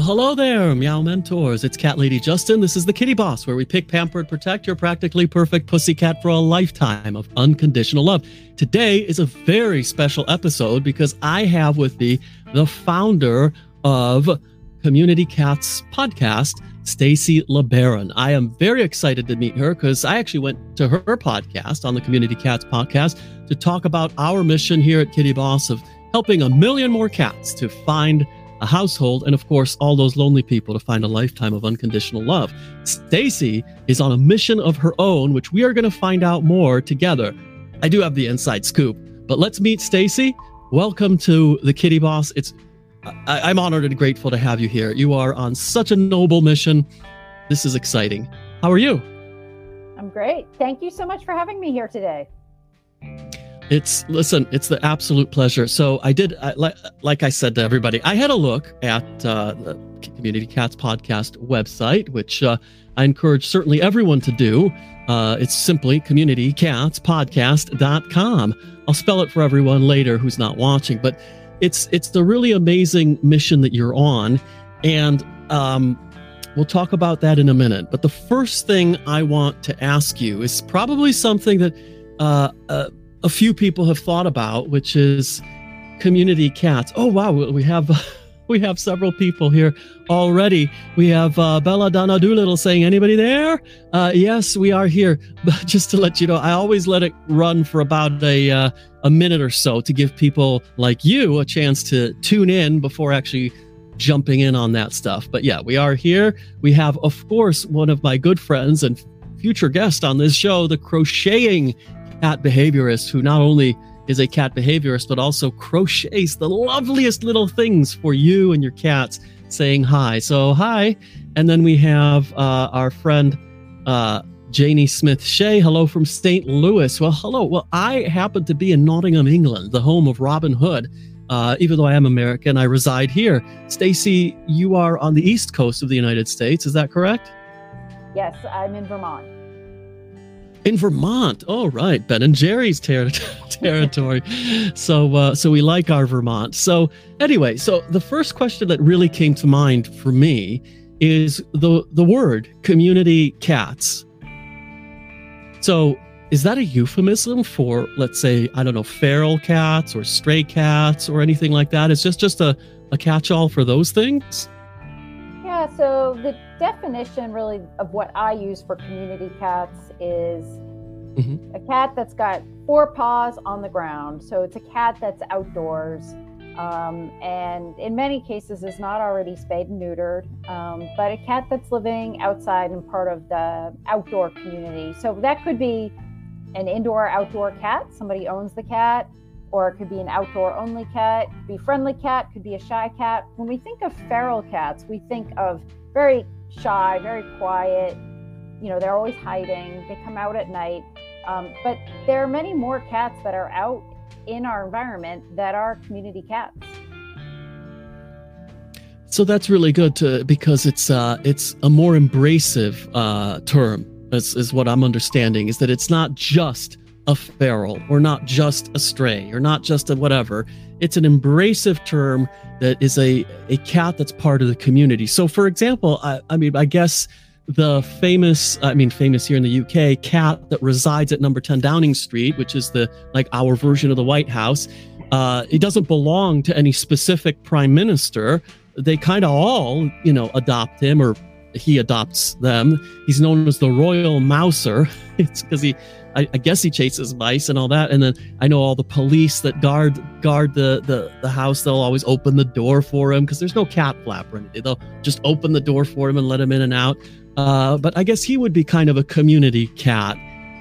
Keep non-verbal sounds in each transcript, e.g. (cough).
hello there, Meow Mentors. It's Cat Lady Justin. This is the Kitty Boss, where we pick, pamper, and protect your practically perfect pussycat for a lifetime of unconditional love. Today is a very special episode because I have with me the founder of Community Cats podcast, Stacey LeBaron. I am very excited to meet her because I actually went to her podcast on the Community Cats podcast to talk about our mission here at Kitty Boss of helping a million more cats to find a household, and of course, all those lonely people to find a lifetime of unconditional love. Stacey is on a mission of her own, which we are going to find out more together. I do have the inside scoop, but let's meet Stacey. Welcome to the Kitty Boss. It's I, I'm honored and grateful to have you here. You are on such a noble mission. This is exciting. How are you? I'm great. Thank you so much for having me here today. It's listen, it's the absolute pleasure. So I did, I, like, like I said to everybody, I had a look at uh, the Community Cats podcast website, which uh, I encourage certainly everyone to do. Uh, it's simply communitycatspodcast.com. I'll spell it for everyone later who's not watching, but it's it's the really amazing mission that you're on, and um, we'll talk about that in a minute. But the first thing I want to ask you is probably something that uh, uh, a few people have thought about, which is community cats. Oh wow, we have (laughs) we have several people here already. We have uh, Bella Donna Doolittle saying, "Anybody there?" Uh, yes, we are here. (laughs) But just to let you know, I always let it run for about a uh, a minute or so to give people like you a chance to tune in before actually jumping in on that stuff. But yeah, we are here. We have, of course, one of my good friends and future guest on this show, the crocheting cat behaviorist who not only is a cat behaviorist, but also crochets the loveliest little things for you and your cats saying hi. So, hi. And then we have uh, our friend uh, Janie Smith Shea. Hello from St. Louis. Well, hello. Well, I happen to be in Nottingham, England, the home of Robin Hood. Uh, even though I am American, I reside here. Stacey, you are on the east coast of the United States. Is that correct? Yes, I'm in Vermont in Vermont. Oh, right, Ben and Jerry's ter- (laughs) territory. so, uh, so we like our Vermont. So, anyway, so the first question that really came to mind for me is the the word community cats. So, is that a euphemism for, let's say, I don't know, feral cats or stray cats or anything like that? Is just just a a catch-all for those things? Yeah, so the definition really of what I use for community cats is mm-hmm. a cat that's got four paws on the ground. So it's a cat that's outdoors. Um, and in many cases is not already spayed and neutered, um, but a cat that's living outside and part of the outdoor community. So that could be an indoor outdoor cat, somebody owns the cat, or it could be an outdoor only cat, could be friendly cat, could be a shy cat. When we think of feral cats, we think of very shy, very quiet. You know, they're always hiding. They come out at night. Um, but there are many more cats that are out in our environment that are community cats. So that's really good to because it's uh, it's a more embracive uh, term. Is, is what I'm understanding is that it's not just a feral or not just a stray or not just a whatever. It's an embracive term that is a, a cat that's part of the community. So, for example, I, I mean, I guess the famous, I mean, famous here in the UK cat that resides at number 10 Downing Street, which is the like our version of the White House, uh, it doesn't belong to any specific prime minister. They kind of all, you know, adopt him or he adopts them. He's known as the Royal Mouser. (laughs) It's because he I, I, guess he chases mice and all that. And then I know all the police that guard guard the the, the house. They'll always open the door for him because there's no cat flap or anything. They'll just open the door for him and let him in and out. Uh, but I guess he would be kind of a community cat.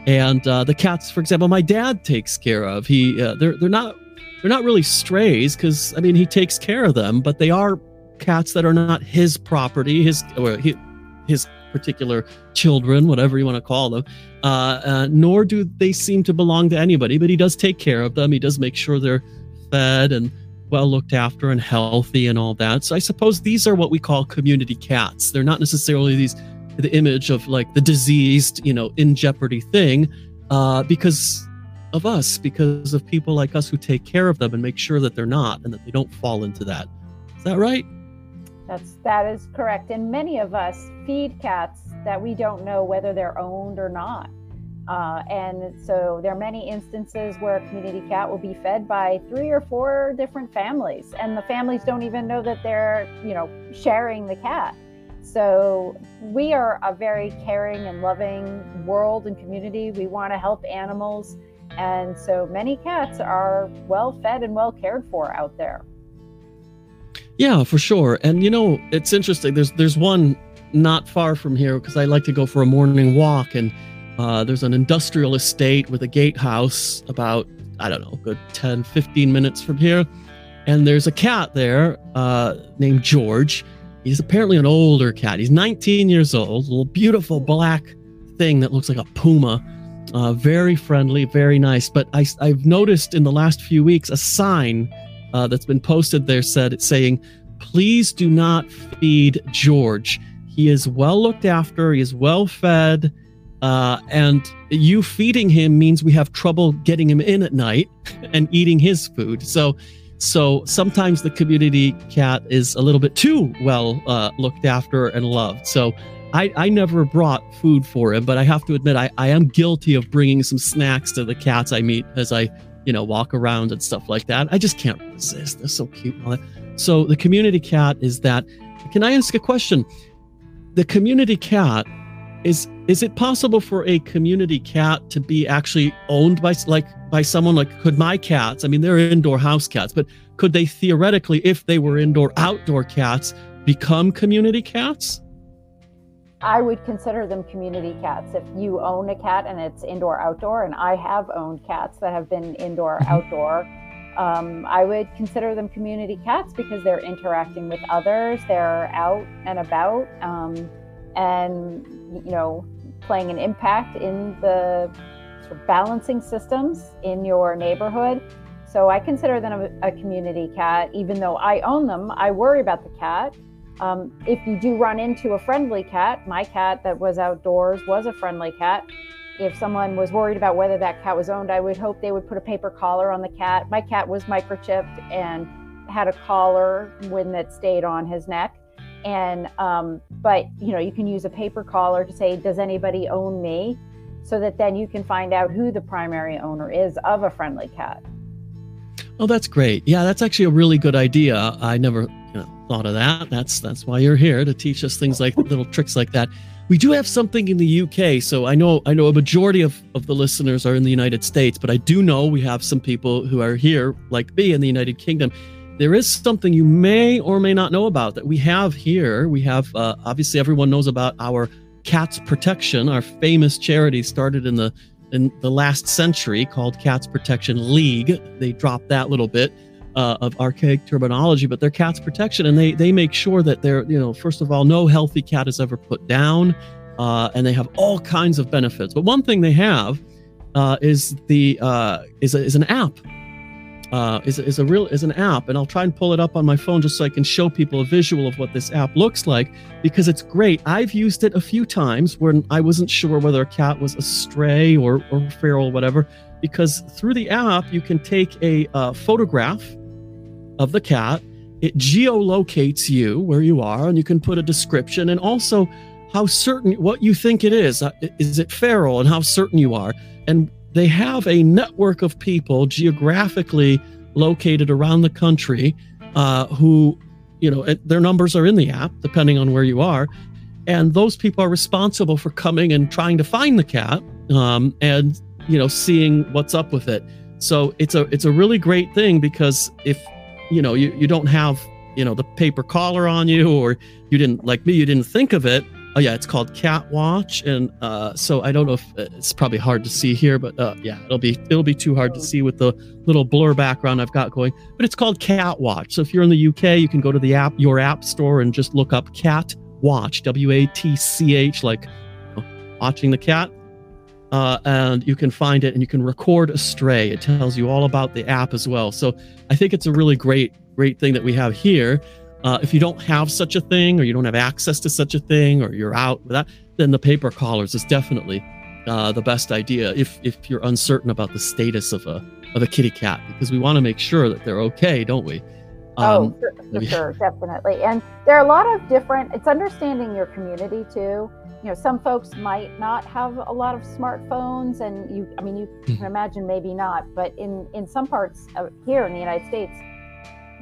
And uh, the cats, for example, my dad takes care of. He uh, they're they're not they're not really strays because I mean he takes care of them, but they are cats that are not his property. His or his particular children, whatever you want to call them, uh, uh, nor do they seem to belong to anybody. But he does take care of them. He does make sure they're fed and well looked after and healthy and all that. So I suppose these are what we call community cats. They're not necessarily these the image of like the diseased, you know, in jeopardy thing, uh, because of us, because of people like us who take care of them and make sure that they're not and that they don't fall into that. Is that right? That's that is correct. And many of us feed cats that we don't know whether they're owned or not. Uh, and so there are many instances where a community cat will be fed by three or four different families, and the families don't even know that they're, you know, sharing the cat. So we are a very caring and loving world and community. We want to help animals, and so many cats are well fed and well cared for out there. Yeah, for sure. And you know, it's interesting. There's there's one not far from here because I like to go for a morning walk and uh, there's an industrial estate with a gatehouse about, I don't know, good 10, 15 minutes from here. And there's a cat there uh, named George. He's apparently an older cat. He's 19 years old, little beautiful black thing that looks like a puma. Uh, very friendly, very nice. But I, have noticed in the last few weeks a sign uh, that's been posted there said saying, "Please do not feed George. He is well looked after. He is well fed. Uh, and you feeding him means we have trouble getting him in at night (laughs) and eating his food. So, so sometimes the community cat is a little bit too well uh, looked after and loved. So, I, I never brought food for him, but I have to admit I, I am guilty of bringing some snacks to the cats I meet as I you know walk around and stuff like that. I just can't resist. They're so cute. So the community cat is that. Can I ask a question? The community cat is is it possible for a community cat to be actually owned by like by someone? Like could my cats i mean they're indoor house cats but could they theoretically if they were indoor outdoor cats become community cats? I would consider them community cats. If you own a cat and it's indoor outdoor and i have owned cats that have been indoor mm-hmm. outdoor um, i would consider them community cats because they're interacting with others they're out and about um, and you know playing an impact in the sort of balancing systems in your neighborhood. So I consider them a, a community cat, even though I own them. I worry about the cat. Um, if you do run into a friendly cat, my cat that was outdoors was a friendly cat. If someone was worried about whether that cat was owned, I would hope they would put a paper collar on the cat. My cat was microchipped and had a collar when that stayed on his neck and um, but you know you can use a paper collar to say does anybody own me? So that then you can find out who the primary owner is of a friendly cat. Oh that's great. Yeah that's actually a really good idea. I never you know thought of that. That's that's why you're here to teach us things like little tricks like that. We do have something in the uk so i know i know a majority of, of the listeners are in the united states but i do know we have some people who are here like me in the united kingdom there is something you may or may not know about that we have here. We have, uh, obviously, everyone knows about our Cats Protection, our famous charity started in the in the last century called Cats Protection League. They dropped that little bit uh, of archaic terminology, but they're Cats Protection, and they they make sure that they're you know first of all, no healthy cat is ever put down, uh, and they have all kinds of benefits. But one thing they have uh, is the uh, is a, is an app uh, is, is a real is an app and i'll try and pull it up on my phone just so i can show people a visual of what this app looks like because it's great. I've used it a few times when i wasn't sure whether a cat was a stray or, or feral or whatever because through the app you can take a uh, photograph of the cat. It geolocates you where you are and you can put a description and also how certain what you think it is. Uh, is it feral and how certain you are? And they have a network of people geographically located around the country uh, who, you know, their numbers are in the app depending on where you are. And those people are responsible for coming and trying to find the cat um, and, you know, seeing what's up with it. So it's a it's a really great thing because if you know you, you don't have you know the paper collar on you or you didn't like me you didn't think of it Oh yeah, it's called Cat Watch, and uh, so I don't know if uh, it's probably hard to see here, but uh, yeah, it'll be it'll be too hard to see with the little blur background I've got going. But it's called Cat Watch. So if you're in the UK, you can go to the app your app store and just look up Cat Watch, W A T C H, like you know, watching the cat, uh, and you can find it and you can record a stray. It tells you all about the app as well. So I think it's a really great great thing that we have here. Uh, if you don't have such a thing, or you don't have access to such a thing, or you're out with that, then the paper collars is definitely uh, the best idea. If if you're uncertain about the status of a of a kitty cat, because we want to make sure that they're okay, don't we? Oh, um, oh, for, for sure, definitely. And there are a lot of different. It's understanding your community too. You know, some folks might not have a lot of smartphones, and you. I mean, you can hmm. imagine maybe not, but in in some parts of here in the United States,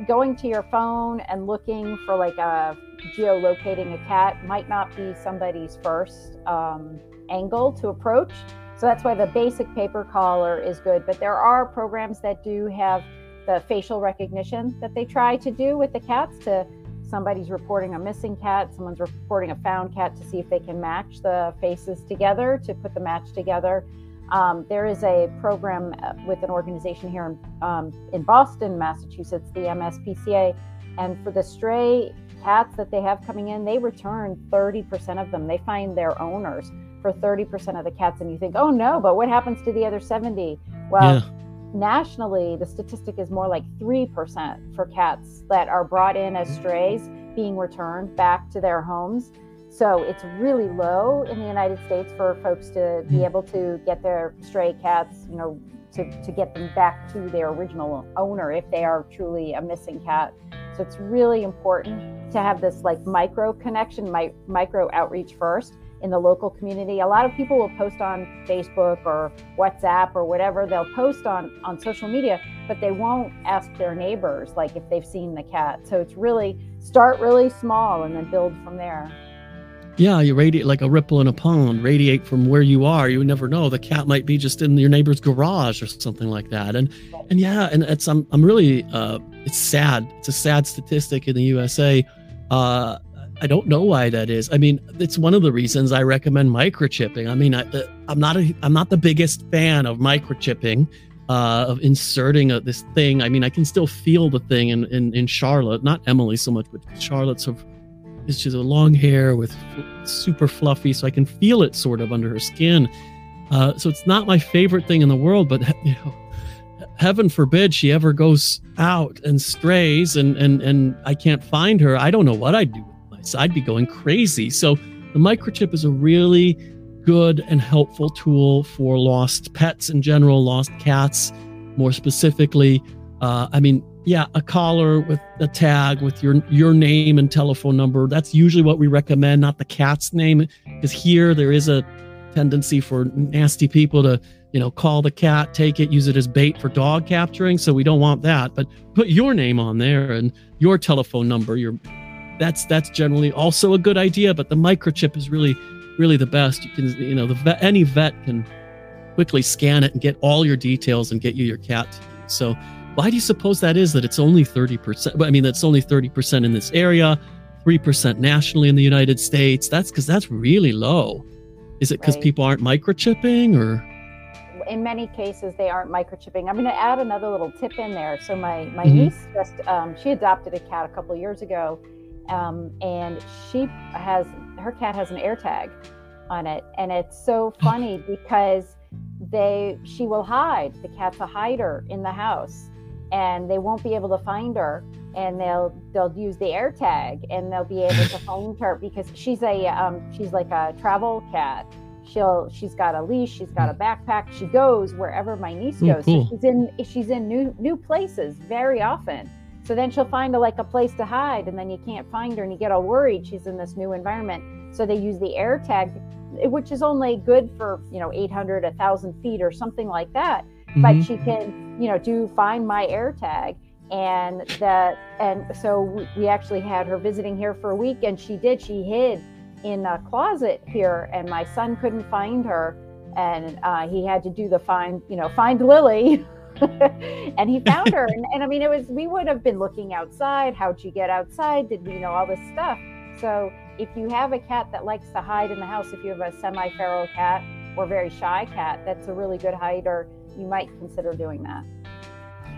going to your phone and looking for like a geolocating a cat might not be somebody's first um, angle to approach. So that's why the basic paper collar is good. But there are programs that do have the facial recognition that they try to do with the cats to somebody's reporting a missing cat, someone's reporting a found cat to see if they can match the faces together to put the match together. Um, there is a program uh, with an organization here in, um, in Boston, Massachusetts, the MSPCA, and for the stray cats that they have coming in, they return 30% of them. They find their owners for 30% of the cats, and you think, oh no, but what happens to the other 70? Well, yeah nationally, the statistic is more like 3% for cats that are brought in as strays being returned back to their homes. So it's really low in the United States for folks to be hmm. able to get their stray cats, you know, to, to get them back to their original owner if they are truly a missing cat. So it's really important to have this like micro connection, my, micro outreach first in the local community. A lot of people will post on Facebook or WhatsApp or whatever. They'll post on on social media, but they won't ask their neighbors like if they've seen the cat. So it's really start really small and then build from there. Yeah, you radiate like a ripple in a pond, radiate from where you are. You never know. The cat might be just in your neighbor's garage or something like that. And and yeah, and it's I'm I'm really uh it's sad. It's a sad statistic in the USA. Uh I don't know why that is. I mean, it's one of the reasons I recommend microchipping. I mean, I, am not a, I'm not the biggest fan of microchipping, uh, of inserting a, this thing. I mean, I can still feel the thing in, in, in Charlotte, not Emily so much, but Charlotte's of is just a long hair with super fluffy, so I can feel it sort of under her skin. Uh, so it's not my favorite thing in the world, but (laughs) you know, heaven forbid she ever goes out and strays and and and I can't find her. I don't know what I'd do I'd be going crazy. So the microchip is a really good and helpful tool for lost pets in general, lost cats more specifically. Uh, I mean, yeah, a collar with a tag with your your name and telephone number. That's usually what we recommend, not the cat's name, because here there is a tendency for nasty people to, you know, call the cat, take it, use it as bait for dog capturing. So we don't want that. But put your name on there and your telephone number, your that's that's generally also a good idea. But the microchip is really really the best. You can you know the vet, any vet can quickly scan it and get all your details and get you your cat. So why do you suppose that is that it's only 30%? I mean, that's only 30% in this area, 3% nationally in the United States. That's because that's really low. Is it because right. people aren't microchipping or? In many cases, they aren't microchipping. I'm going to add another little tip in there. So my my mm-hmm. niece just um, she adopted a cat a couple years ago, um, and she has her cat has an AirTag on it, and it's so funny because they she will hide. The cat's a hider in the house, and they won't be able to find her. And they'll they'll use the AirTag, and they'll be able to (laughs) find her because she's a um, she's like a travel cat. She'll she's got a leash, she's got a backpack. She goes wherever my niece goes. cool. so she's in she's in new new places very often so then she'll find a, like a place to hide, and then you can't find her, and you get all worried. She's in this new environment. So they use the AirTag, which is only good for you know 800, 1,000 feet or something like that. Mm-hmm. But she can you know do find my AirTag, and that and so we, actually had her visiting here for a week, and she did. She hid in a closet here, and my son couldn't find her, and uh, he had to do the find you know find Lily. (laughs) and he found her. And, and, I mean, it was, we would have been looking outside. How'd you get outside? Did we you know all this stuff? So if you have a cat that likes to hide in the house, if you have a semi feral cat or very shy cat, that's a really good hider. You might consider doing that.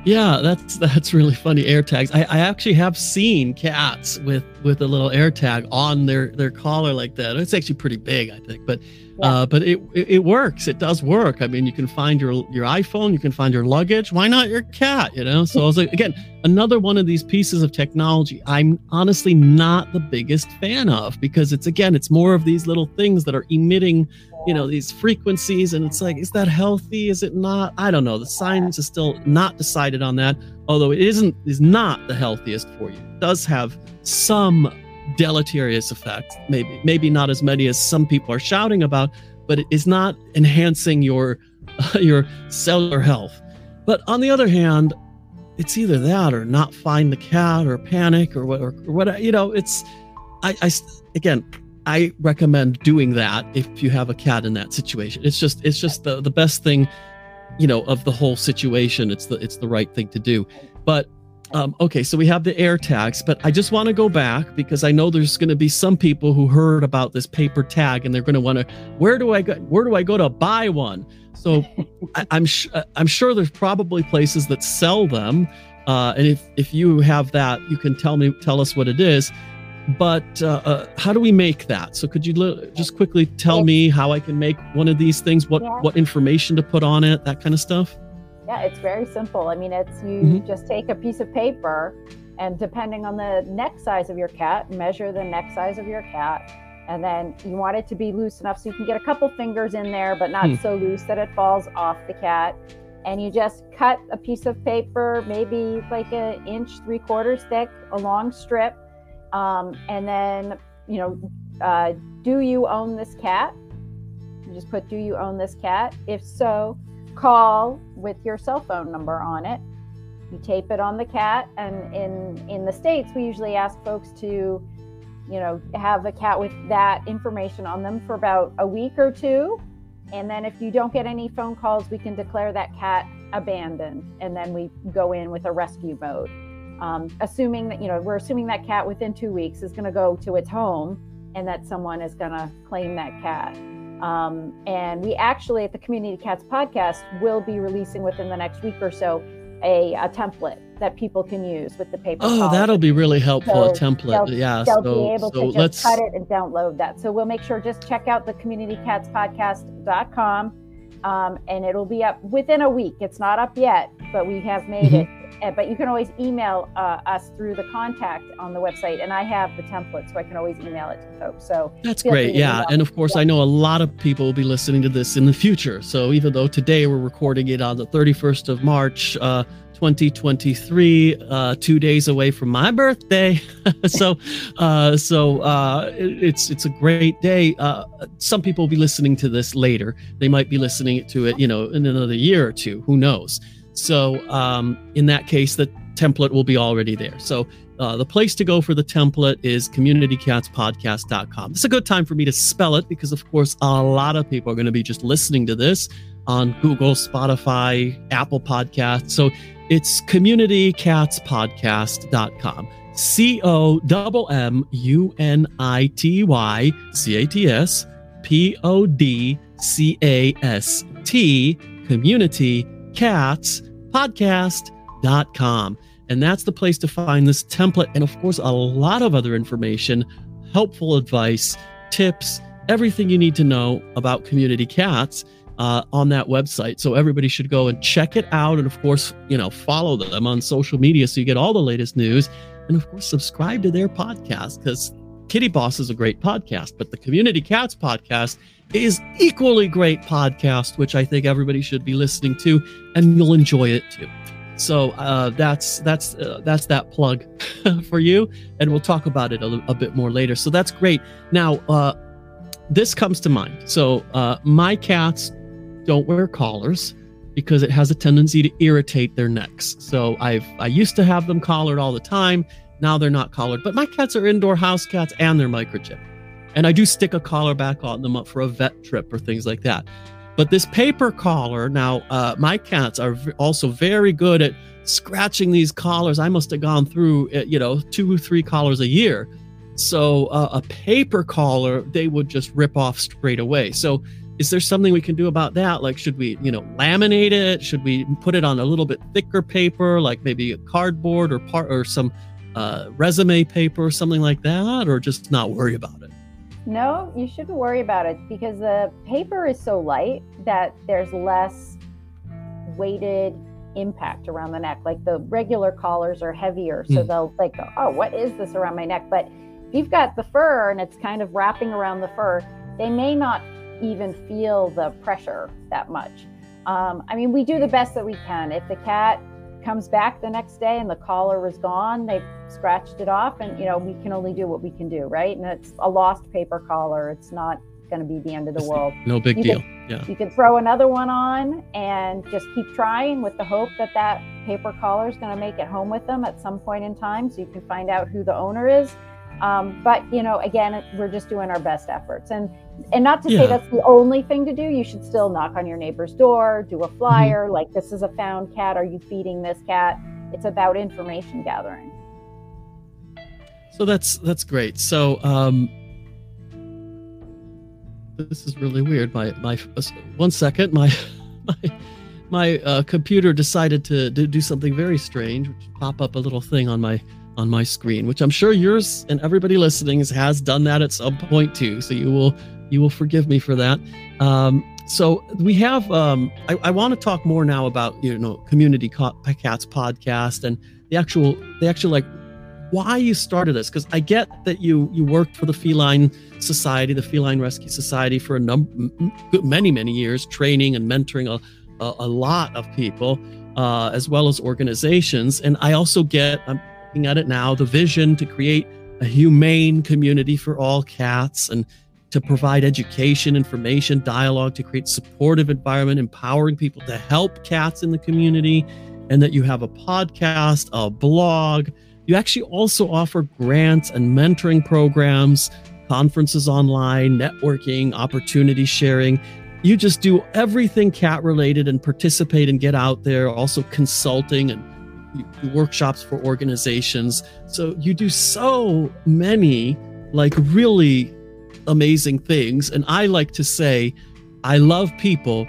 Yeah, that's that's really funny. Air tags. I, I actually have seen cats with with a little air tag on their their collar like that. It's actually pretty big, I think, but yeah. uh, but it, it, it works. It does work. I mean, you can find your your iPhone, you can find your luggage. Why not your cat? You know. So I was like, again, another one of these pieces of technology. I'm honestly not the biggest fan of because it's again, it's more of these little things that are emitting you know these frequencies and it's like is that healthy is it not i don't know the science is still not decided on that although it isn't is not the healthiest for you. It does have some deleterious effects, maybe maybe not as many as some people are shouting about, but it is not enhancing your uh, (laughs) your cellular health. But on the other hand, it's either that or not find the cat or panic or what or, or what you know. It's I, I again I recommend doing that if you have a cat in that situation. It's just it's just the the best thing, you know, of the whole situation. It's the it's the right thing to do. But um, okay, so we have the air tags, but I just want to go back because I know there's going to be some people who heard about this paper tag and they're going to want to. Where do I go? Where do I go to buy one? So (laughs) I, am sh- I'm sure there's probably places that sell them, uh, and if if you have that, you can tell me tell us what it is. But uh, uh, how do we make that? So could you li- just quickly tell me how I can make one of these things? What yeah. what information to put on it? That kind of stuff. Yeah, it's very simple. I mean, it's you mm-hmm. just take a piece of paper and depending on the neck size of your cat, measure the neck size of your cat. And then you want it to be loose enough so you can get a couple fingers in there, but not hmm. so loose that it falls off the cat. And you just cut a piece of paper, maybe like an inch, three quarters thick, a long strip. Um, and then, you know, uh, do you own this cat? You just put, do you own this cat? If so, call with your cell phone number on it. You tape it on the cat, and in in the states, we usually ask folks to, you know, have a cat with that information on them for about a week or two, and then if you don't get any phone calls, we can declare that cat abandoned, and then we go in with a rescue mode. Um, assuming that you know we're assuming that cat within two weeks is going to go to its home and that someone is going to claim that cat um, and we actually, at the Community Cats podcast, will be releasing within the next week or so a, a template that people can use with the paper. Oh, policy. that'll be really helpful. So a template. They'll, yeah. They'll so, be able so to just let's... cut it and download that. So we'll make sure just check out the communitycatspodcast.com um, and it'll be up within a week. It's not up yet, but we have made mm-hmm. it but you can always email uh, us through the contact on the website and i have the template so i can always email it to folks. So that's great. yeah and of course yeah. i know a lot of people will be listening to this in the future. So even though today we're recording it on the 31st of march uh, 2023 uh, two days away from my birthday. (laughs) So uh, so uh, it's it's a great day. Uh, some people will be listening to this later. They might be listening to it you know in another year or two. Who knows so um, in that case, the template will be already there. So uh, the place to go for the template is communitycatspodcast.com. It's a good time for me to spell it because, of course, a lot of people are going to be just listening to this on Google, Spotify, Apple Podcasts. So it's communitycatspodcast.com. C O M M U N I T Y C A T S P O D C A S T community cats podcast.com. And that's the place to find this template and, of course, a lot of other information, helpful advice, tips, everything you need to know about community cats. Uh, on that website. So everybody should go and check it out. And of course, you know, follow them on social media so you get all the latest news. And of course, subscribe to their podcast because Kitty Boss is a great podcast, but the Community Cats podcast is equally great podcast, which I think everybody should be listening to, and you'll enjoy it too. So uh, that's that's uh, that's that plug (laughs) for you, and we'll talk about it a, a bit more later. So that's great. Now, uh, this comes to mind. So uh, my cats don't wear collars because it has a tendency to irritate their necks. So I've I used to have them collared all the time. Now they're not collared, but my cats are indoor house cats and they're microchipped. And I do stick a collar back on them up for a vet trip or things like that. But this paper collar, now uh, my cats are also very good at scratching these collars. I must have gone through, uh, you know, two or three collars a year. So uh, a paper collar, they would just rip off straight away. So is there something we can do about that? Like, should we, you know, laminate it? Should we put it on a little bit thicker paper, like maybe a cardboard or part or some uh, resume paper or something like that, or just not worry about it? No, you shouldn't worry about it because the paper is so light that there's less weighted impact around the neck. Like the regular collars are heavier, so mm. they'll like, oh, what is this around my neck? But if you've got the fur and it's kind of wrapping around the fur, they may not even feel the pressure that much. Um, I mean, we do the best that we can. If the cat comes back the next day and the collar is gone, they've scratched it off, and you know we can only do what we can do, right? And it's a lost paper collar. It's not going to be the end of the world. No big you deal. Can, yeah. You can throw another one on and just keep trying with the hope that that paper collar is going to make it home with them at some point in time, so you can find out who the owner is. Um, but you know, again, we're just doing our best efforts, and and not to yeah. say that's the only thing to do. You should still knock on your neighbor's door, do a mm-hmm. flyer, mm-hmm. like this is a found cat. Are you feeding this cat? It's about information gathering. So that's that's great. So um, this is really weird. My my one second, my (laughs) my my uh, computer decided to, to do something very strange, which pop up a little thing on my on my screen, which I'm sure yours and everybody listening has done that at some point too. So you will you will forgive me for that. Um, so we have. Um, I, I want to talk more now about you know community cats podcast and the actual the actual like why you started this because I get that you you worked for the Feline Society, the Feline Rescue Society, for a number many many years, training and mentoring a a, a lot of people uh, as well as organizations. And I also get I'm looking at it now the vision to create a humane community for all cats and to provide education, information, dialogue, to create supportive environment, empowering people to help cats in the community, and that you have a podcast, a blog you actually also offer grants and mentoring programs, conferences online, networking, opportunity sharing. You just do everything cat related and participate and get out there, also consulting and workshops for organizations. So you do so many like really amazing things. And I like to say, I love people,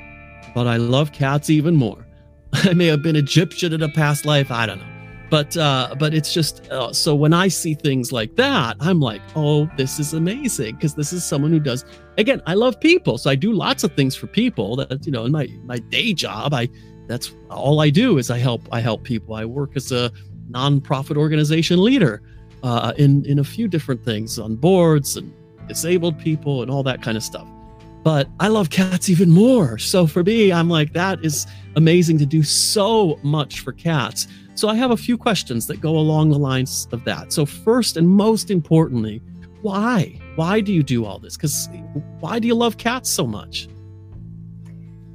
but I love cats even more. (laughs) I may have been Egyptian in a past life. I don't know but uh, but it's just uh, so when I see things like that, I'm like, oh, this is amazing because this is someone who does. Again, I love people, so I do lots of things for people. That you know, in my my day job, I that's all I do is I help I help people. I work as a nonprofit organization leader uh, in in a few different things on boards and disabled people and all that kind of stuff. But I love cats even more. So for me, I'm like, that is amazing to do so much for cats. So I have a few questions that go along the lines of that. So first and most importantly, why? Why do you do all this? Because why do you love cats so much?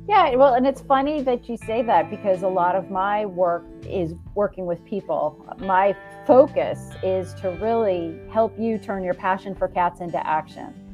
Yeah, well, and it's funny that you say that because a lot of my work is working with people. My focus is to really help you turn your passion for cats into action.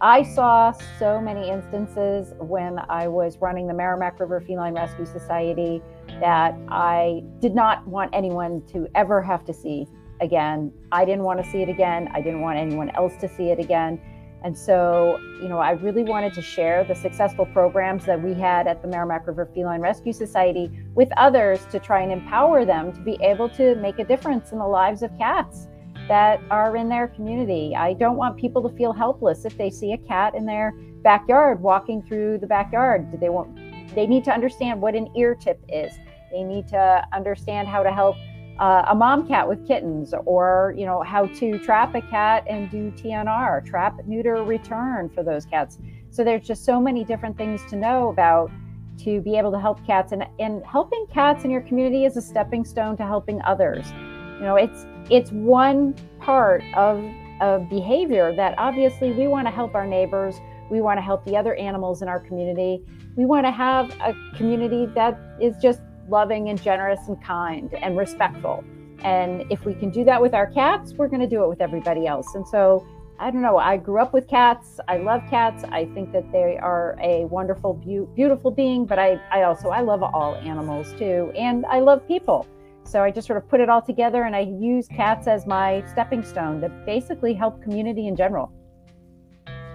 I saw so many instances when I was running the Merrimack River Feline Rescue Society that I did not want anyone to ever have to see again. I didn't want to see it again. I didn't want anyone else to see it again. And so, you know, I really wanted to share the successful programs that we had at the Merrimack River Feline Rescue Society with others to try and empower them to be able to make a difference in the lives of cats that are in their community. I don't want people to feel helpless if they see a cat in their backyard walking through the backyard. They want they need to understand what an ear tip is. They need to understand how to help uh, a mom cat with kittens or you know how to trap a cat and do TNR, trap, neuter, return for those cats. So there's just so many different things to know about to be able to help cats and, and helping cats in your community is a stepping stone to helping others. You know, it's it's one part of a behavior that obviously we want to help our neighbors, we want to help the other animals in our community. We want to have a community that is just loving and generous and kind and respectful. And if we can do that with our cats, we're going to do it with everybody else. And so, I don't know, I grew up with cats. I love cats. I think that they are a wonderful, be- beautiful being, but I, I also I love all animals too. And I love people. So I just sort of put it all together and I use cats as my stepping stone to basically help community in general.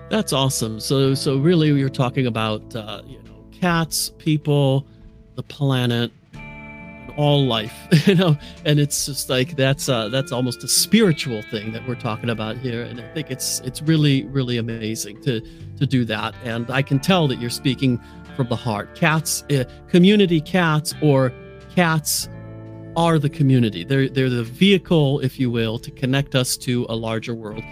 That's awesome. So so really you're talking about uh, you know cats, people, the planet, all life, (laughs) you know, and it's just like that's uh that's almost a spiritual thing that we're talking about here and I think it's it's really really amazing to to do that and I can tell that you're speaking from the heart. Cats uh, community cats or cats are the community. They're they're the vehicle, if you will, to connect us to a larger world.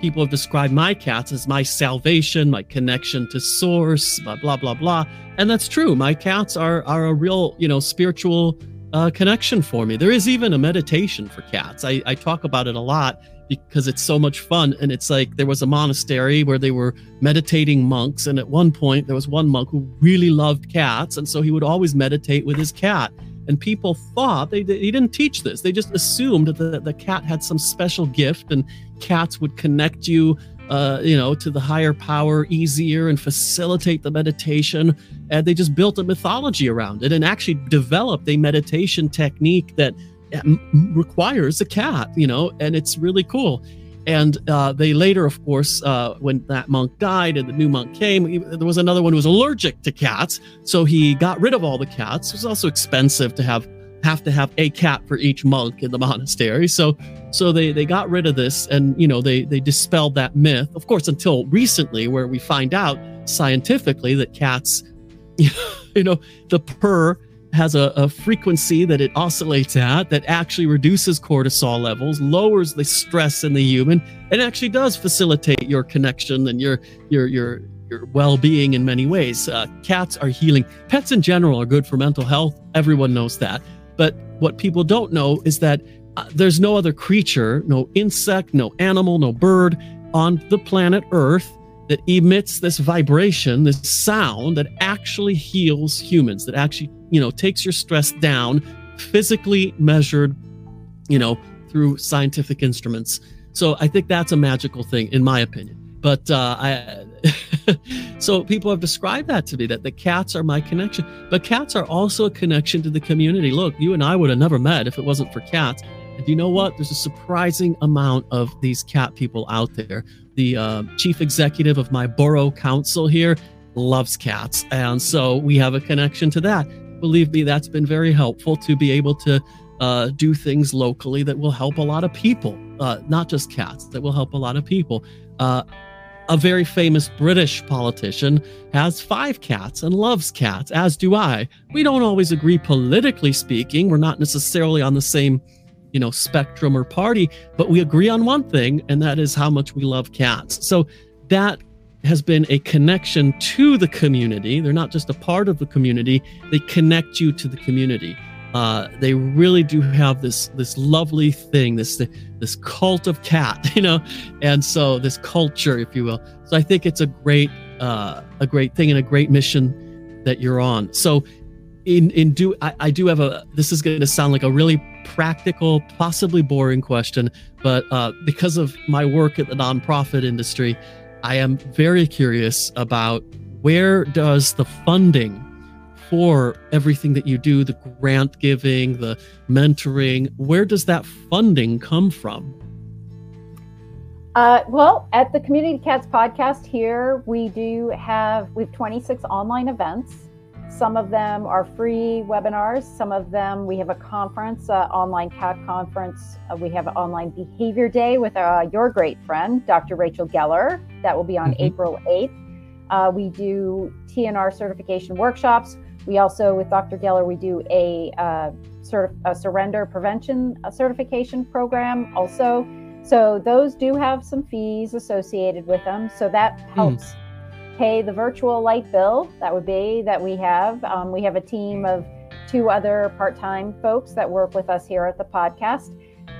People have described my cats as my salvation, my connection to source, blah blah blah blah. And that's true. My cats are are a real, you know, spiritual uh, connection for me. There is even a meditation for cats. I, I talk about it a lot because it's so much fun. And it's like there was a monastery where they were meditating monks. And at one point, there was one monk who really loved cats. And so he would always meditate with his cat. And people thought they, they he didn't teach this. They just assumed that the, the cat had some special gift and cats would connect you uh, you know, to the higher power easier and facilitate the meditation. And they just built a mythology around it and actually developed a meditation technique that requires a cat, you know, and it's really cool. And uh, they later, of course, uh, when that monk died and the new monk came, he, there was another one who was allergic to cats. So he got rid of all the cats. It was also expensive to have have to have a cat for each monk in the monastery. So so they they got rid of this and you know they they dispelled that myth. Of course, until recently, where we find out scientifically that cats, (laughs) you know, the purr has a, a, frequency that it oscillates at that actually reduces cortisol levels, lowers the stress in the human, and actually does facilitate your connection and your your your your well-being in many ways. Uh, cats are healing. Pets in general are good for mental health. Everyone knows that. But what people don't know is that uh, there's no other creature, no insect, no animal, no bird on the planet Earth that emits this vibration, this sound that actually heals humans, that actually, you know, takes your stress down, physically measured, you know, through scientific instruments. So I think that's a magical thing, in my opinion. But uh, I, (laughs) (laughs) so people have described that to me that the cats are my connection. But cats are also a connection to the community. Look, you and I would have never met if it wasn't for cats. And you know what? There's a surprising amount of these cat people out there the uh, chief executive of my borough council here, loves cats. And so we have a connection to that. Believe me, that's been very helpful to be able to uh, do things locally that will help a lot of people, uh, not just cats, that will help a lot of people. Uh, a very famous British politician has five cats and loves cats, as do I. We don't always agree politically speaking. We're not necessarily on the same you know spectrum or party but we agree on one thing and that is how much we love cats so that has been a connection to the community they're not just a part of the community they connect you to the community uh, they really do have this this lovely thing this this cult of cat (laughs) you know and so this culture if you will. So i think it's a great uh, a great thing and a great mission that you're on. So in in do I, I do have a this is going to sound like a really practical possibly boring question but uh, because of my work at the nonprofit industry i am very curious about where does the funding for everything that you do the grant giving the mentoring where does that funding come from uh, well, at the Community Cats podcast here, we do have we have 26 online events some of them are free webinars. Some of them we have a conference, uh, online cat conference. Uh, we have an online behavior day with uh, your great friend, Dr. Rachel Geller. That will be on mm-hmm. April 8th. Uh, we do TNR certification workshops. We also, with Dr. Geller, we do a, uh, certif- a surrender prevention certification program also. So those do have some fees associated with them. So that hmm. helps. Mm pay the virtual light bill. That would be that we have. Um, we have a team of two other part-time folks that work with us here at the podcast,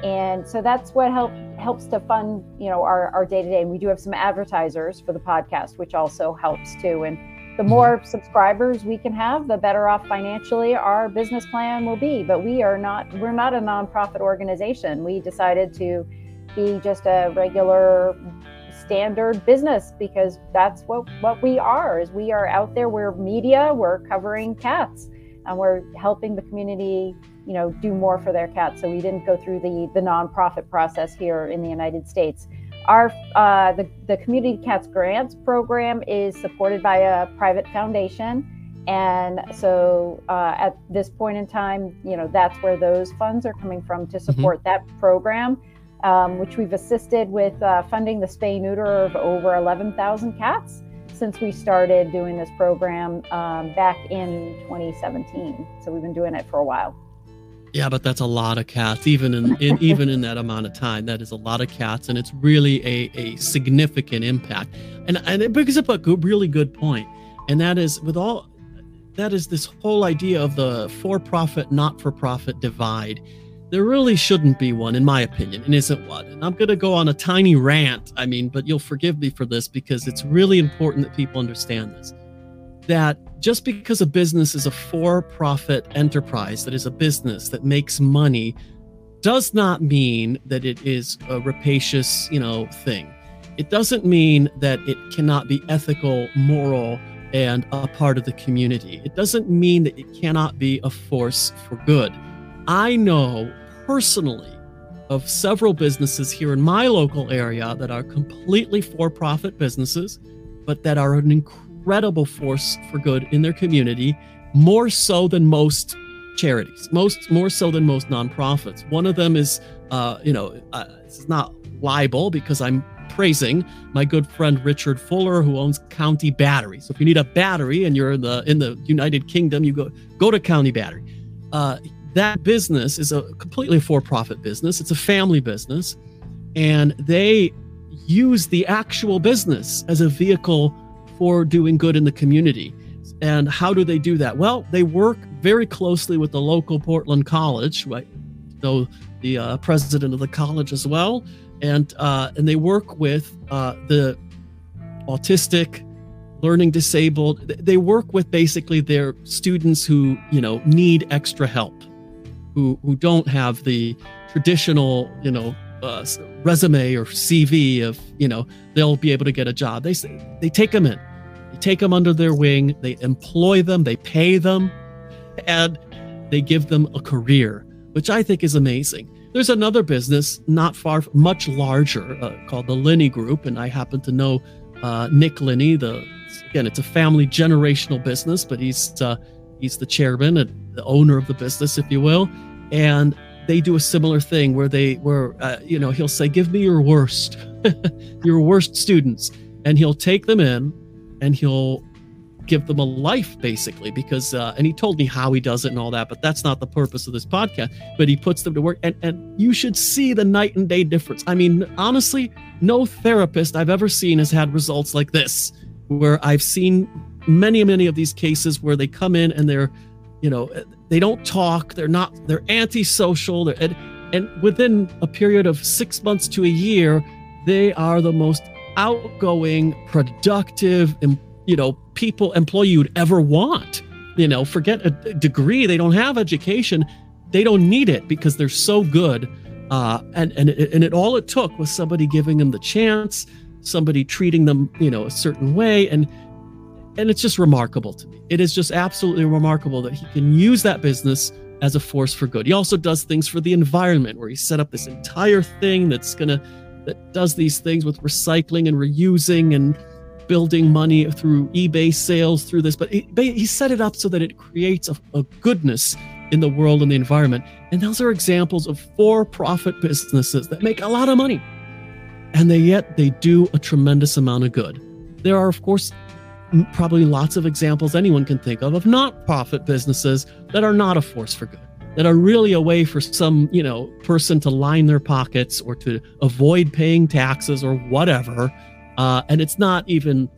and so that's what help helps to fund you know our our day to day. And we do have some advertisers for the podcast, which also helps too. And the more mm-hmm. subscribers we can have, the better off financially our business plan will be. But we are not we're not a nonprofit organization. We decided to be just a regular standard business because that's what what we are is we are out there we're media we're covering cats and we're helping the community you know do more for their cats so we didn't go through the the nonprofit process here in the united states our uh, the, the community cats grants program is supported by a private foundation and so uh, at this point in time you know that's where those funds are coming from to mm-hmm. support mm-hmm. that program um, which we've assisted with uh, funding the spay neuter of over 11,000 cats since we started doing this program um, back in 2017. So we've been doing it for a while. Yeah, but that's a lot of cats, even in, in even in that amount of time. That is a lot of cats, and it's really a, a significant impact. And and it brings up a good, really good point, and that is with all that is this whole idea of the for-profit, not-for-profit divide. There really shouldn't be one, in my opinion, and isn't one. And I'm to go on a tiny rant. I mean, but you'll forgive me for this because it's really important that people understand this. That just because a business is a for-profit enterprise, that is a business that makes money, does not mean that it is a rapacious, you know, thing. It doesn't mean that it cannot be ethical, moral, and a part of the community. It doesn't mean that it cannot be a force for good. I know personally of several businesses here in my local area that are completely for profit businesses, but that are an incredible force for good in their community, more so than most charities, most more so than most nonprofits. One of them is, uh, you know, uh, is not libel because I'm praising my good friend Richard Fuller, who owns County Battery. So if you need a battery and you're in the in the United Kingdom, you go go to County Battery. Uh, that business is a completely for-profit business. It's a family business, and they use the actual business as a vehicle for doing good in the community. And how do they do that? Well, they work very closely with the local Portland College, right? So the uh, president of the college as well, and uh, and they work with uh, the autistic, learning disabled. They work with basically their students who you know need extra help, who who don't have the traditional you know uh, resume or CV of you know they'll be able to get a job. They say they take them in, they take them under their wing, they employ them, they pay them, and they give them a career, which I think is amazing. There's another business not far, much larger, uh, called the Linney Group, and I happen to know uh, Nick Linney. The again, it's a family generational business, but he's uh, he's the chairman and the owner of the business, if you will, and they do a similar thing where they where uh, you know he'll say, "Give me your worst, (laughs) your worst students," and he'll take them in, and he'll give them a life basically because uh, and he told me how he does it and all that but that's not the purpose of this podcast but he puts them to work and and you should see the night and day difference. I mean honestly no therapist i've ever seen has had results like this where i've seen many many of these cases where they come in and they're you know they don't talk they're not they're antisocial they're, and, and within a period of six months to a year they are the most outgoing productive you know people employee you'd ever want. You know forget a degree they don't have education they don't need it because they're so good. Uh, and and it, and it all it took was somebody giving them the chance somebody treating them you know a certain way and and it's just remarkable to me it is just absolutely remarkable that he can use that business as a force for good he also does things for the environment where he set up this entire thing that's gonna that does these things with recycling and reusing and building money through eBay sales through this, but he, he set it up so that it creates a, a goodness in the world and the environment. And those are examples of for-profit businesses that make a lot of money, and they yet they do a tremendous amount of good. There are, of course, probably lots of examples anyone can think of of not-profit businesses that are not a force for good that are really a way for some you know person to line their pockets or to avoid paying taxes or whatever uh, and it's not even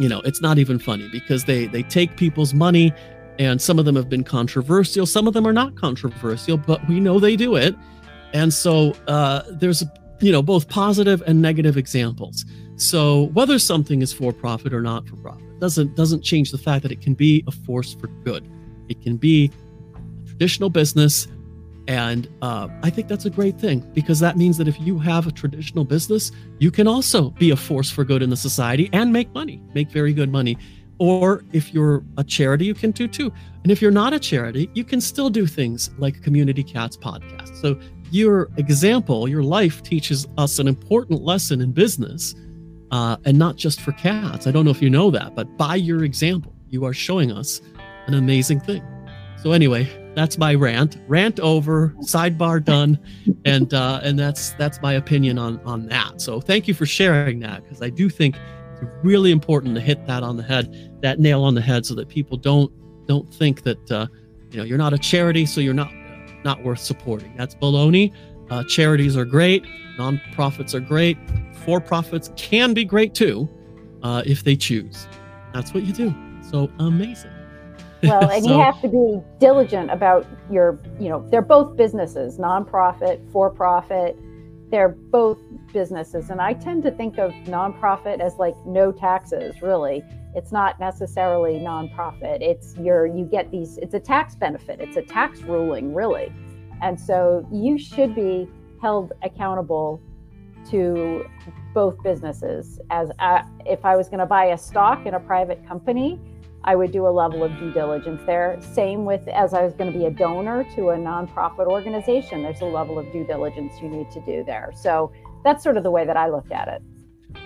you know it's not even funny because they they take people's money and some of them have been controversial some of them are not controversial but we know they do it. And so uh, there's you know both positive and negative examples so whether something is for profit or not for profit doesn't doesn't change the fact that it can be a force for good it can be a traditional business and uh, I think that's a great thing because that means that if you have a traditional business, you can also be a force for good in the society and make money, make very good money. Or if you're a charity, you can do too. And if you're not a charity, you can still do things like Community Cats podcast. So your example, your life teaches us an important lesson in business uh, and not just for cats. I don't know if you know that, but by your example, you are showing us an amazing thing. So, anyway, that's my rant. Rant over. Sidebar done. And uh, and that's that's my opinion on on that. So thank you for sharing that because I do think it's really important to hit that on the head, that nail on the head, so that people don't don't think that uh, you know you're not a charity, so you're not not worth supporting. That's baloney. Uh, charities are great. Nonprofits are great. For profits can be great too, uh, if they choose. That's what you do. So amazing. (laughs) Well, and so, you have to be diligent about your, you know, they're both businesses, nonprofit, for profit. They're both businesses. And I tend to think of nonprofit as like no taxes, really. It's not necessarily nonprofit. It's your, you get these, it's a tax benefit, it's a tax ruling, really. And so you should be held accountable to both businesses. As I, if I was going to buy a stock in a private company, I would do a level of due diligence there. Same with as I was going to be a donor to a nonprofit organization, there's a level of due diligence you need to do there. So that's sort of the way that I looked at it.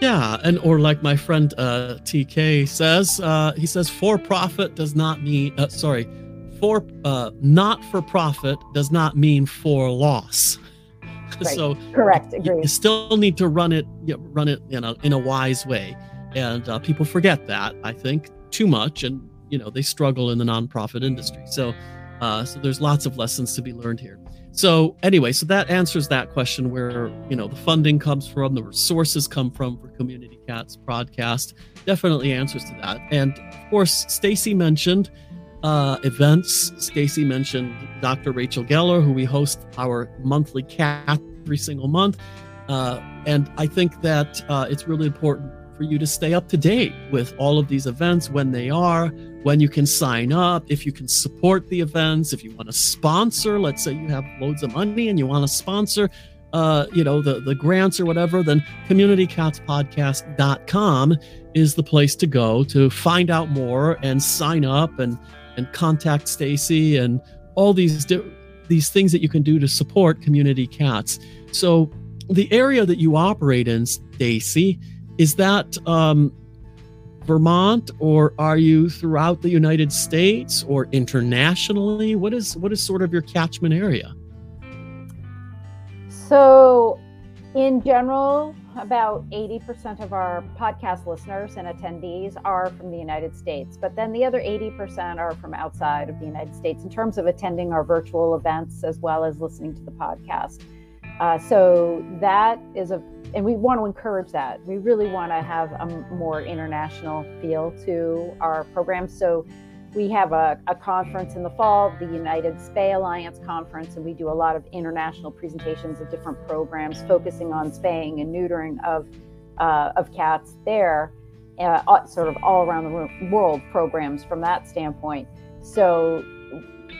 Yeah, and or like my friend uh, TK says, uh, he says for profit does not mean uh, sorry, for uh, not for profit does not mean for loss. (laughs) Right. so correct, agree. You still need to run it, you know, run it in a in a wise way, and uh, people forget that. I think too much, and you know they struggle in the nonprofit industry. So, uh, so there's lots of lessons to be learned here. So anyway, so that answers that question where you know the funding comes from, the resources come from for Community Cats broadcast. Definitely answers to that, and of course, Stacey mentioned uh, events. Stacey mentioned Dr. Rachel Geller, who we host our monthly cat every single month. Uh, and I think that uh, it's really important for you to stay up to date with all of these events, when they are, when you can sign up, if you can support the events, if you want to sponsor, let's say you have loads of money and you want to sponsor, uh, you know, the, the grants or whatever, then communitycatspodcast.com is the place to go to find out more and sign up and and contact Stacey and all these di- these things that you can do to support community cats. So the area that you operate in, Stacey, is that um, Vermont, or are you throughout the United States or internationally? What is what is sort of your catchment area? So, in general, about 80% of our podcast listeners and attendees are from the United States, but then the other 80% are from outside of the United States in terms of attending our virtual events as well as listening to the podcast. Uh, so that is a, and we want to encourage that. We really want to have a more international feel to our programs. So we have a, a, conference in the fall, the United Spay Alliance conference, and we do a lot of international presentations of different programs focusing on spaying and neutering of uh, of cats there, uh, sort of all around the world programs from that standpoint. So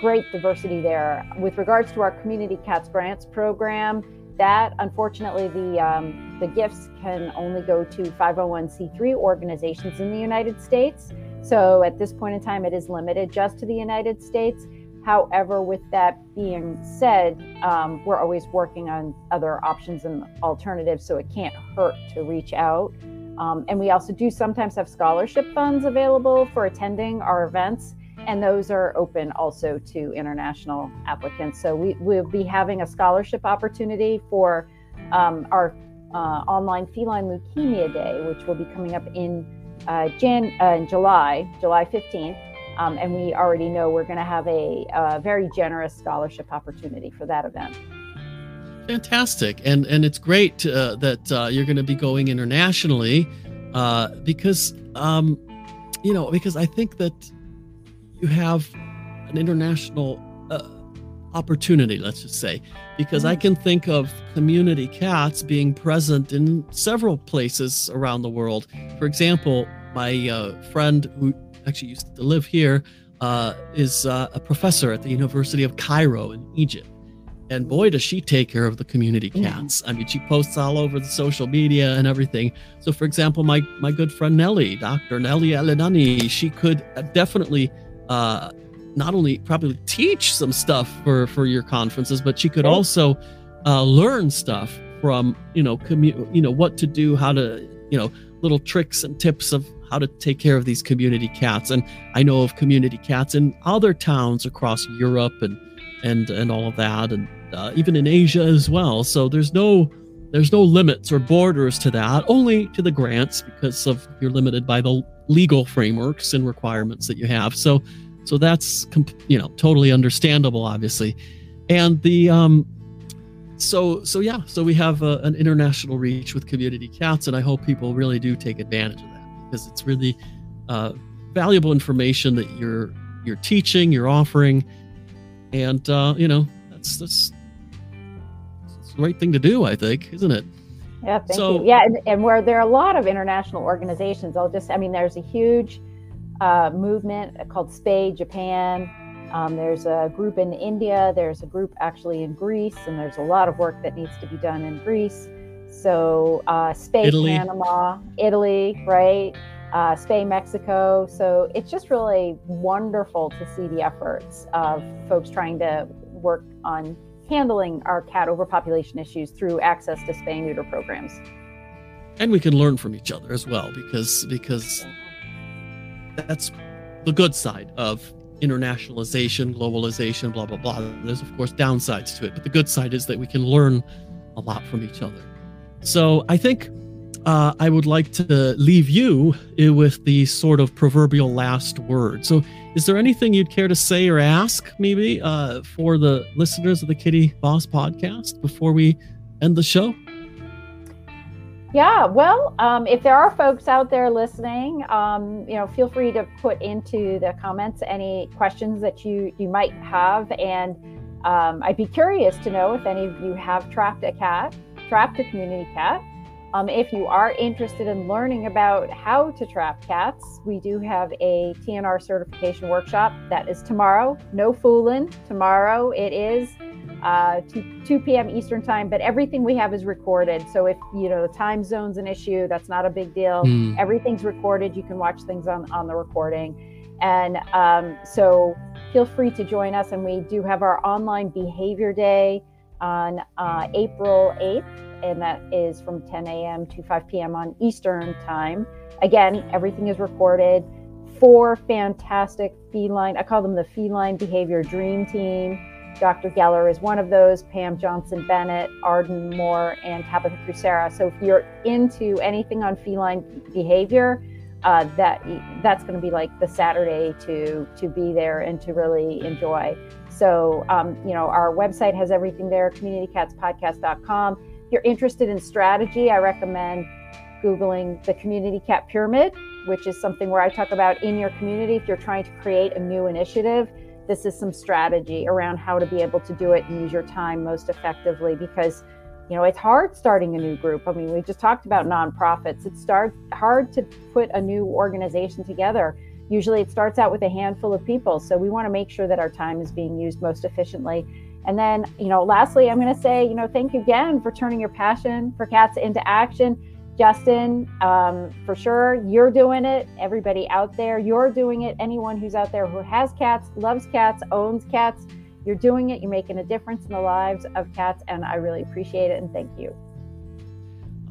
great diversity there. With regards to our Community Cats Grants program, that unfortunately the um, the gifts can only go to 501c3 organizations in the United States. So at this point in time, it is limited just to the United States. However, with that being said, um, we're always working on other options and alternatives, so it can't hurt to reach out. Um, and we also do sometimes have scholarship funds available for attending our events, and those are open also to international applicants. So we will be having a scholarship opportunity for um, our uh, online feline leukemia day, which will be coming up in uh, Jan, uh, July, July 15th. Um, and we already know we're going to have a, a, very generous scholarship opportunity for that event. Fantastic, and and it's great uh, that uh, you're going to be going internationally, uh, because um, you know because I think that you have an international uh, opportunity, let's just say, because I mm-hmm. can think of community cats being present in several places around the world. For example, my uh, friend who actually used to live here uh, is uh, a professor at the University of Cairo in Egypt. And boy, does she take care of the community cats. I mean, she posts all over the social media and everything. So, for example, my, my good friend Nellie, Dr. Nellie Alenani, she could definitely uh, not only probably teach some stuff for, for your conferences, but she could also uh, learn stuff from, you know, commu- you know, what to do, how to, you know, little tricks and tips of how to take care of these community cats. And I know of community cats in other towns across Europe and and and all of that, and uh, even in Asia as well. So there's no there's no limits or borders to that, only to the grants because of you're limited by the legal frameworks and requirements that you have. So so that's you know totally understandable, obviously. And the um, so so yeah, so we have a, an international reach with community cats, and I hope people really do take advantage of that because it's really uh, valuable information that you're you're teaching, you're offering, and uh, you know that's that's, that's the right thing to do, I think, isn't it? Yeah, thank so, you. Yeah, and, and where there are a lot of international organizations, I'll just, I mean, there's a huge uh, movement called SPAY Japan. Um, there's a group in India, there's a group actually in Greece, and there's a lot of work that needs to be done in Greece. So, uh, SPAY Italy. Panama, Italy, right? Uh, SPAY Mexico. So, it's just really wonderful to see the efforts of folks trying to work on handling our cat overpopulation issues through access to spay neuter programs. And we can learn from each other as well because because that's the good side of internationalization, globalization, blah blah blah. There's of course downsides to it, but the good side is that we can learn a lot from each other. So I think uh, I would like to leave you with the sort of proverbial last word. So, is there anything you'd care to say or ask, maybe, uh, for the listeners of the Kitty Boss podcast before we end the show? Yeah, well, um, if there are folks out there listening, um, you know, feel free to put into the comments any questions that you you might have, and um, I'd be curious to know if any of you have trapped a cat, trapped the community cat. Um, if you are interested in learning about how to trap cats, we do have a TNR certification workshop that is tomorrow. No fooling. Tomorrow it is uh, 2, 2 p.m. Eastern time, but everything we have is recorded. So if you know the time zone's an issue, that's not a big deal. Mm. Everything's recorded. You can watch things on, on the recording. And um, so feel free to join us. And we do have our online behavior day on uh, April 8th and that is from 10 a.m. to 5 p.m. on Eastern time. Again, everything is recorded. Four fantastic feline, I call them the feline behavior dream team. Dr. Geller is one of those, Pam Johnson Bennett, Arden Moore, and Tabitha Kucera. So if you're into anything on feline behavior, uh, that that's going to be like the Saturday to to be there and to really enjoy. So um, you know our website has everything there, communitycatspodcast.com If you're interested in strategy, I recommend Googling the Community Cat Pyramid, which is something where I talk about in your community, if you're trying to create a new initiative, this is some strategy around how to be able to do it and use your time most effectively because you know it's hard starting a new group. I mean we just talked about nonprofits. It's starts hard to put a new organization together usually it starts out with a handful of people so we want to make sure that our time is being used most efficiently and then, you know, lastly, I'm going to say, you know, thank you again for turning your passion for cats into action. Justin, um, for sure, you're doing it. Everybody out there, you're doing it. Anyone who's out there who has cats, loves cats, owns cats, you're doing it. You're making a difference in the lives of cats, and I really appreciate it. And thank you.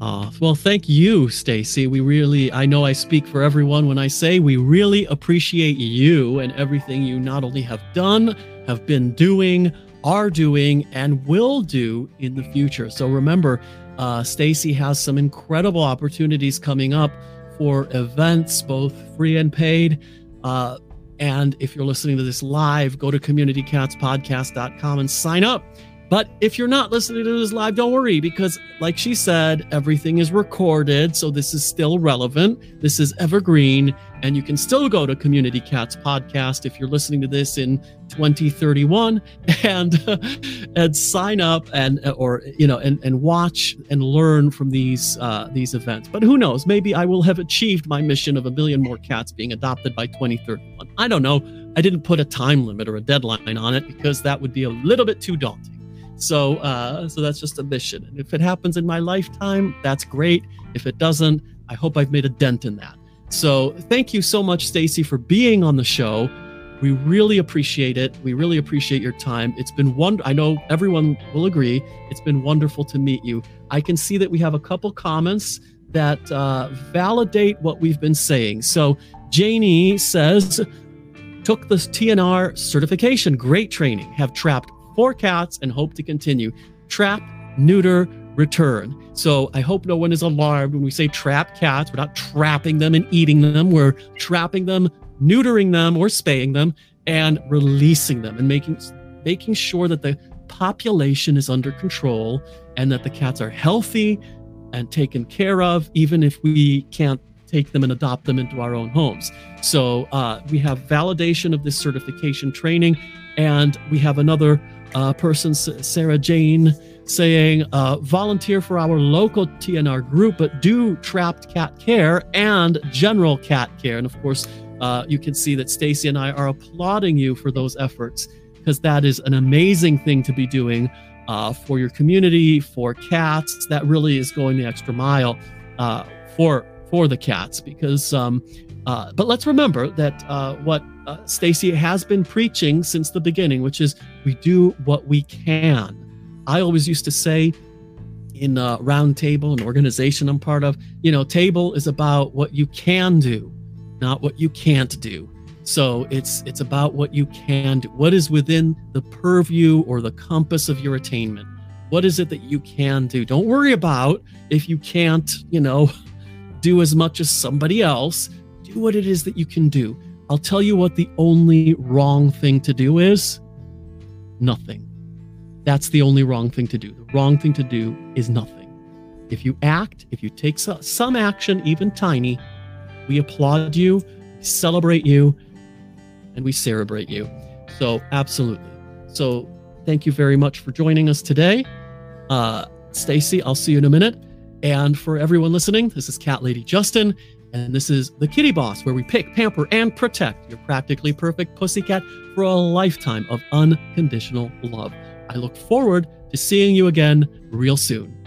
Uh, well, thank you, Stacey. We really, I know I speak for everyone when I say we really appreciate you and everything you not only have done, have been doing, are doing and will do in the future. So remember, uh, Stacey has some incredible opportunities coming up for events, both free and paid. Uh, and if you're listening to this live, go to communitycatspodcast.com and sign up. But if you're not listening to this live, don't worry because, like she said, everything is recorded. So this is still relevant. This is evergreen. And you can still go to Community Cats Podcast if you're listening to this in 2031 (laughs) and (laughs) and sign up and or you know and, and watch and learn from these uh, these events. But who knows? Maybe I will have achieved my mission of a million more cats being adopted by 2031. I don't know. I didn't put a time limit or a deadline on it because that would be a little bit too daunting. So, uh, so that's just a mission. And if it happens in my lifetime, that's great. If it doesn't, I hope I've made a dent in that. So, thank you so much, Stacey, for being on the show. We really appreciate it. We really appreciate your time. It's been one. I know everyone will agree. It's been wonderful to meet you. I can see that we have a couple comments that uh, validate what we've been saying. So, Janie says, took the TNR certification. Great training. Have trapped four cats and hope to continue. Trap, neuter, return. So I hope no one is alarmed when we say trap cats. We're not trapping them and eating them. We're trapping them, neutering them or spaying them and releasing them and making making sure that the population is under control and that the cats are healthy and taken care of even if we can't take them and adopt them into our own homes. So uh, we have validation of this certification training, and we have another uh, person, Sarah Jane, saying uh, volunteer for our local TNR group, but do trapped cat care and general cat care. And of course, uh, you can see that Stacey and I are applauding you for those efforts because that is an amazing thing to be doing uh, for your community, for cats. That really is going the extra mile uh, for for the cats. Because, um, uh, but let's remember that uh, what uh, Stacey has been preaching since the beginning, which is we do what we can. I always used to say in a round table, an organization I'm part of, you know, table is about what you can do, not what you can't do. So it's it's about what you can do. What is within the purview or the compass of your attainment? What is it that you can do? Don't worry about if you can't, you know, (laughs) do as much as somebody else. Do what it is that you can do. I'll tell you what the only wrong thing to do is nothing. That's the only wrong thing to do. The wrong thing to do is nothing. If you act, if you take some action, even tiny, we applaud you, we celebrate you, and we celebrate you. So, absolutely. So, thank you very much for joining us today. Uh, Stacey, I'll see you in a minute. And for everyone listening, this is Cat Lady Justin, and this is the Kitty Boss, where we pick, pamper, and protect your practically perfect pussycat for a lifetime of unconditional love. I look forward to seeing you again real soon.